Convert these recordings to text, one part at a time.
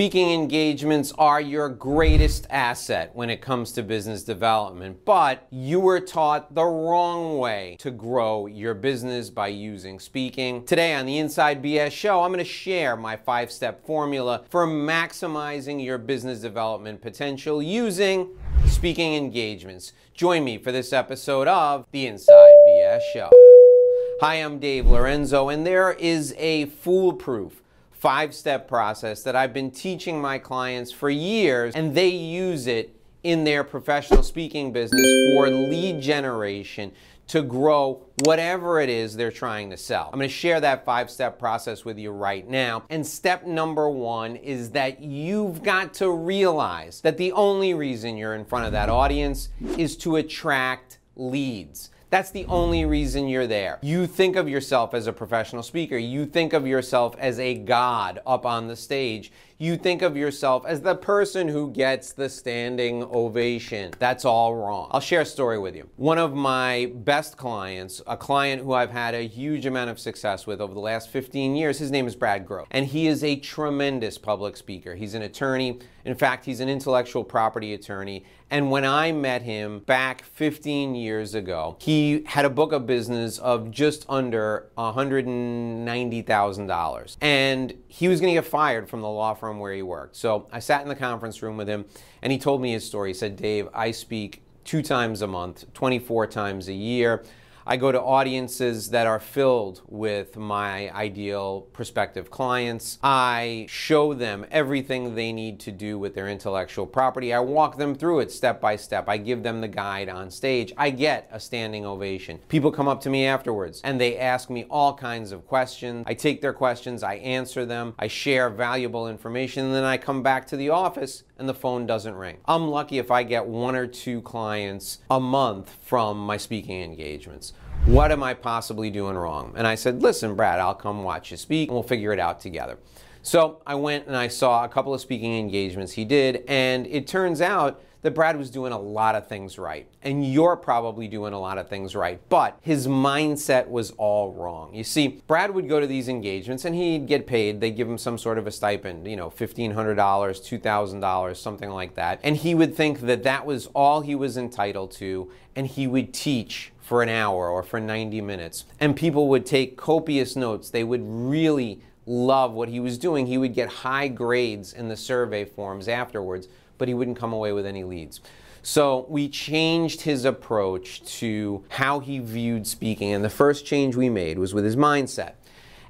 Speaking engagements are your greatest asset when it comes to business development, but you were taught the wrong way to grow your business by using speaking. Today on the Inside BS Show, I'm going to share my five step formula for maximizing your business development potential using speaking engagements. Join me for this episode of the Inside BS Show. Hi, I'm Dave Lorenzo, and there is a foolproof five step process that I've been teaching my clients for years, and they use it in their professional speaking business for lead generation to grow whatever it is they're trying to sell. I'm to share that five step process with you right now. And step number one is that you've got to realize that the only reason you're in front of that audience is to attract leads. That's the only reason you're there. You think of yourself as a professional speaker. You think of yourself as a god up on the stage. You think of yourself as the person who gets the standing ovation. That's all wrong. I'll share a story with you. One of my best clients, a client who I've had a huge amount of success with over the last 15 years, his name is Brad Gross. And he is a tremendous public speaker. He's an attorney. In fact, he's an intellectual property attorney. And when I met him back 15 years ago, he had a book of business of just under $190,000. And he was going to get fired from the law firm where he worked. So I sat in the conference room with him and he told me his story. He said, Dave, I speak two times a month, 24 times a year. I go to audiences that are filled with my ideal prospective clients. I show them everything they need to do with their intellectual property. I walk them through it step by step. I give them the guide on stage. I get a standing ovation. People come up to me afterwards and they ask me all kinds of questions. I take their questions, I answer them, I share valuable information, and then I come back to the office and the phone doesn't ring. I'm lucky if I get one or two clients a month from my speaking engagements. What am I possibly doing wrong? And I said, Listen, Brad, I'll come watch you speak and we'll figure it out together. So I went and I saw a couple of speaking engagements he did, and it turns out that Brad was doing a lot of things right. And you're probably doing a lot of things right. But his mindset was all wrong. You see, Brad would go to these engagements and he'd get paid. They'd give him some sort of a stipend, you know, $1,500, $2,000, something like that. And he would think that that was all he was entitled to. And he would teach for an hour or for 90 minutes. And people would take copious notes. They would really love what he was doing. He would get high grades in the survey forms afterwards but he wouldn't come away with any leads. So we changed his approach to how he viewed speaking. And the first change we made was with his mindset.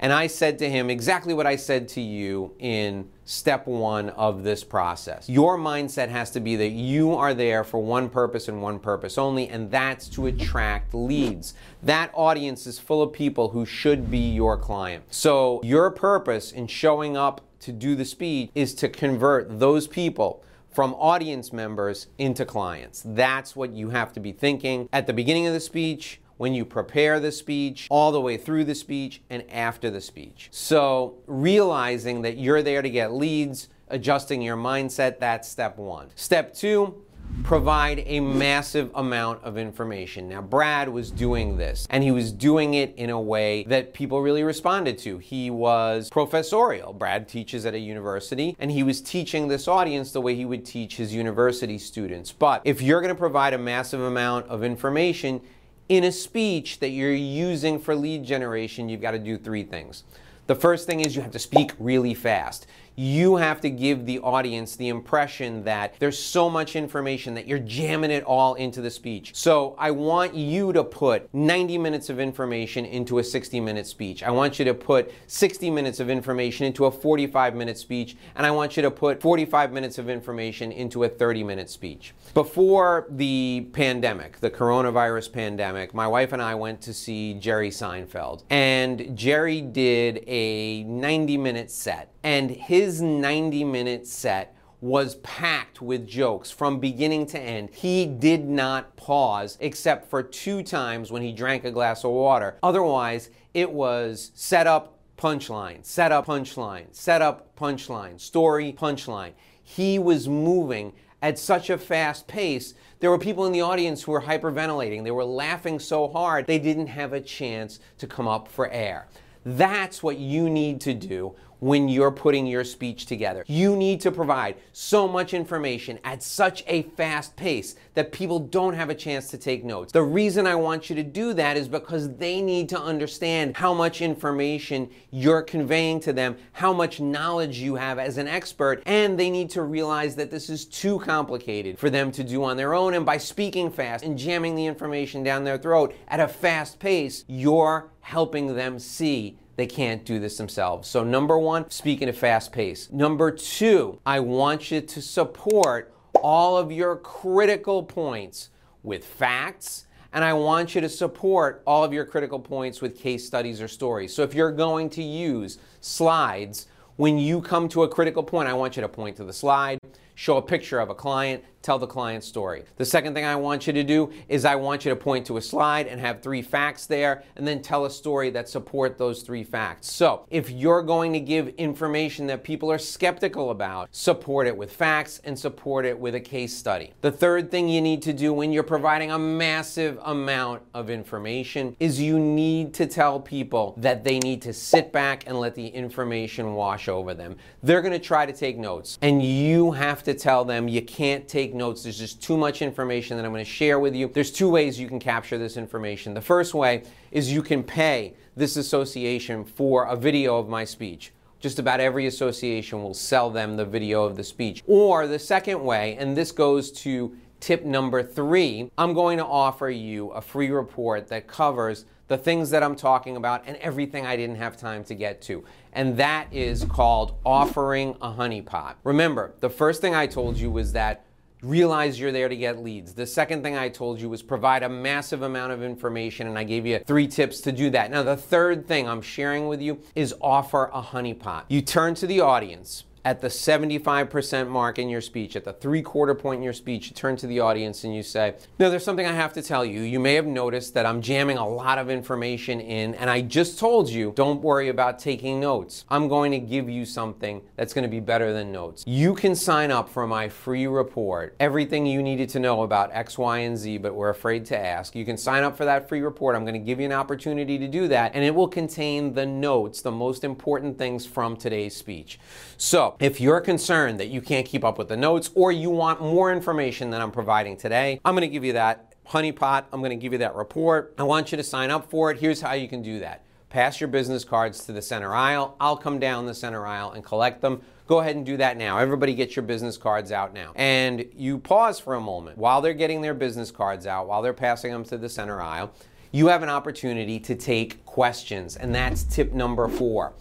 And I said to him exactly what I said to you in step one of this process. Your mindset has to be that you are there for one purpose and one purpose only, and that's to attract leads. That audience is full of people who should be your client. So your purpose in showing up to do the speech is to convert those people from audience members into clients. That's what you have to be thinking at the beginning of the speech, when you prepare the speech, all the way through the speech, and after the speech. So, realizing that you're there to get leads, adjusting your mindset, that's step one. Step two, provide a massive amount of information. Now, Brad was doing this, and he was doing it in a way that people really responded to. He was professorial. Brad teaches at a university, and he was teaching this audience the way he would teach his university students. But if you're going to provide a massive amount of information in a speech that you're using for lead generation, you've got to do three things. The first thing is you have to speak really fast you have to give the audience the impression that there's so much information that you're jamming it all into the speech. So I want you to put 90 minutes of information into a 60 minute speech. I want you to put 60 minutes of information into a 45 minute speech. And I want you to put 45 minutes of information into a 30 minute speech. Before the pandemic, the coronavirus pandemic, my wife and I went to see Jerry Seinfeld. And Jerry did a 90 minute set and his 90 minute set was packed with jokes from beginning to end. He did not pause except for two times when he drank a glass of water. Otherwise, it was set up, punchline, set up, punchline, set up, punchline, story, punchline. He was moving at such a fast pace. There were people in the audience who were hyperventilating. They were laughing so hard they didn't have a chance to come up for air. That's what you need to do when you're putting your speech together. You need to provide so much information at such a fast pace that people don't have a chance to take notes. The reason I want you to do that is because they need to understand how much information you're conveying to them, how much knowledge you have as an expert, and they need to realize that this is too complicated for them to do on their own. And by speaking fast and jamming the information down their throat at a fast pace, you're helping them see they can't do this themselves. So, number one, speak in a fast pace. Number two, I want you to support all of your critical points with facts. And I want you to support all of your critical points with case studies or stories. So if you're going to use slides, when you come to a critical point, I want you to point to the slide, show a picture of a client, tell the client story. The second thing I want you to do is I want you to point to a slide and have three facts there and then tell a story that support those three facts. So, if you're going to give information that people are skeptical about, support it with facts and support it with a case study. The third thing you need to do when you're providing a massive amount of information is you need to tell people that they need to sit back and let the information wash over them. They're going to try to take notes and you have to tell them you can't take notes. There's just too much information that I'm going to share with you. There's two ways you can capture this information. The first way is you can pay this association for a video of my speech. Just about every association will sell them the video of the speech. Or the second way, and this goes to tip number three, I'm going to offer you a free report that covers the things that I'm talking about and everything I didn't have time to get to. And that is called offering a honeypot. Remember, the first thing I told you was that realize you're there to get leads. The second thing I told you was provide a massive amount of information, and I gave you three tips to do that. Now, the third thing I'm sharing with you is offer a honeypot. You turn to the audience at the 75% mark in your speech, at the three quarter point in your speech, you turn to the audience and you say, Now, there's something I have to tell you. You may have noticed that I'm jamming a lot of information in, and I just told you, don't worry about taking notes. I'm going to give you something that's going to be better than notes. You can sign up for my free report, everything you needed to know about X, Y, and Z, but we're afraid to ask. You can sign up for that free report. I'm going to give you an opportunity to do that, and it will contain the notes, the most important things from today's speech. So, if you're concerned that you can't keep up with the notes or you want more information than I'm providing today, I'm to give you that honeypot. I'm to give you that report. I want you to sign up for it. Here's how you can do that. Pass your business cards to the center aisle. I'll come down the center aisle and collect them. Go ahead and do that now. Everybody get your business cards out now. And you pause for a moment while they're getting their business cards out, while they're passing them to the center aisle. You have an opportunity to take questions, and that's tip number four.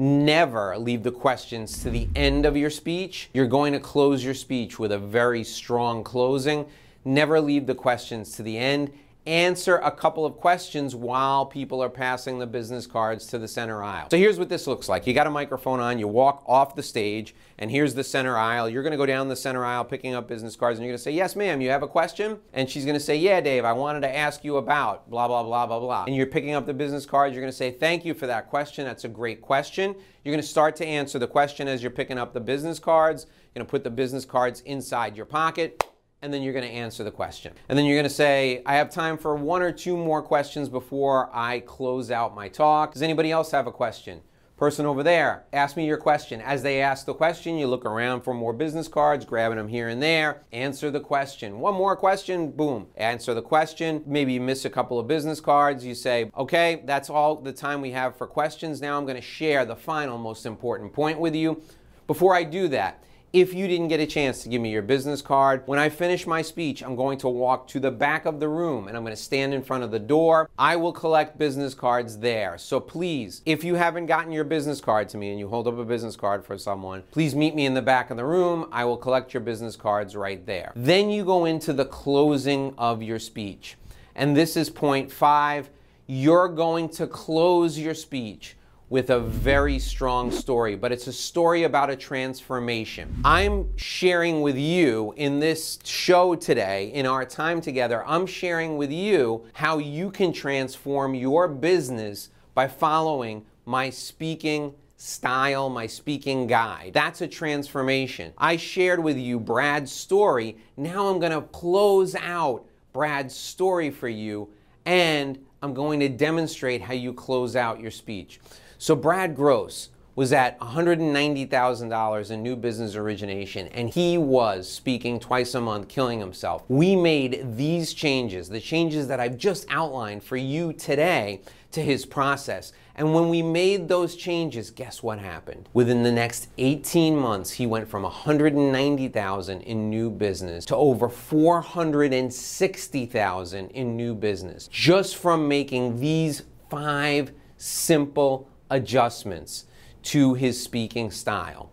Never leave the questions to the end of your speech. You're going to close your speech with a very strong closing. Never leave the questions to the end answer a couple of questions while people are passing the business cards to the center aisle. So here's what this looks like. You got a microphone on, you walk off the stage, and here's the center aisle. You're to go down the center aisle picking up business cards, and you're to say, Yes, ma'am, you have a question? And she's to say, Yeah, Dave, I wanted to ask you about blah, blah, blah, blah, blah. And you're picking up the business cards. You're to say, Thank you for that question. That's a great question. You're to start to answer the question as you're picking up the business cards. You're to put the business cards inside your pocket and then you're going to answer the question. And then you're going to say, I have time for one or two more questions before I close out my talk. Does anybody else have a question? Person over there, ask me your question. As they ask the question, you look around for more business cards, grabbing them here and there. Answer the question. One more question, boom. Answer the question. Maybe you miss a couple of business cards. You say, okay, that's all the time we have for questions. Now I'm to share the final most important point with you. Before I do that, if you didn't get a chance to give me your business card, when I finish my speech, I'm going to walk to the back of the room and I'm going to stand in front of the door. I will collect business cards there. So please, if you haven't gotten your business card to me and you hold up a business card for someone, please meet me in the back of the room. I will collect your business cards right there. Then you go into the closing of your speech. And this is point five. You're going to close your speech with a very strong story, but it's a story about a transformation. I'm sharing with you in this show today, in our time together, I'm sharing with you how you can transform your business by following my speaking style, my speaking guide. That's a transformation. I shared with you Brad's story. Now I'm going to close out Brad's story for you and I'm going to demonstrate how you close out your speech. So Brad Gross was at $190,000 in new business origination, and he was speaking twice a month, killing himself. We made these changes, the changes that I've just outlined for you today, to his process. And when we made those changes, guess what happened? Within the next 18 months, he went from 190,000 in new business to over 460,000 in new business just from making these five simple adjustments to his speaking style.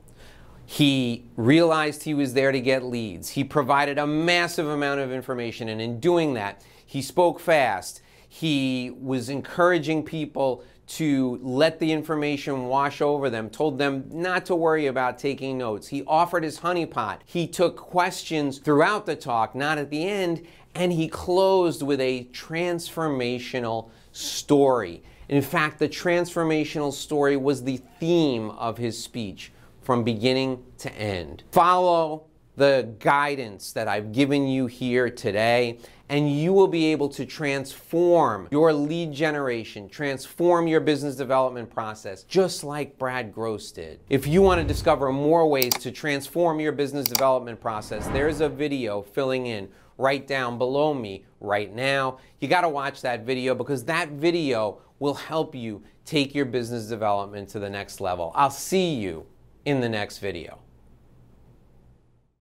He realized he was there to get leads. He provided a massive amount of information, and in doing that, he spoke fast. He was encouraging people to let the information wash over them, told them not to worry about taking notes. He offered his honeypot. He took questions throughout the talk, not at the end, and he closed with a transformational story. In fact, the transformational story was the theme of his speech from beginning to end. Follow the guidance that I've given you here today, and you will be able to transform your lead generation, transform your business development process, just like Brad Gross did. If you want to discover more ways to transform your business development process, there's a video filling in right down below me right now. You got to watch that video because that video will help you take your business development to the next level. I'll see you in the next video.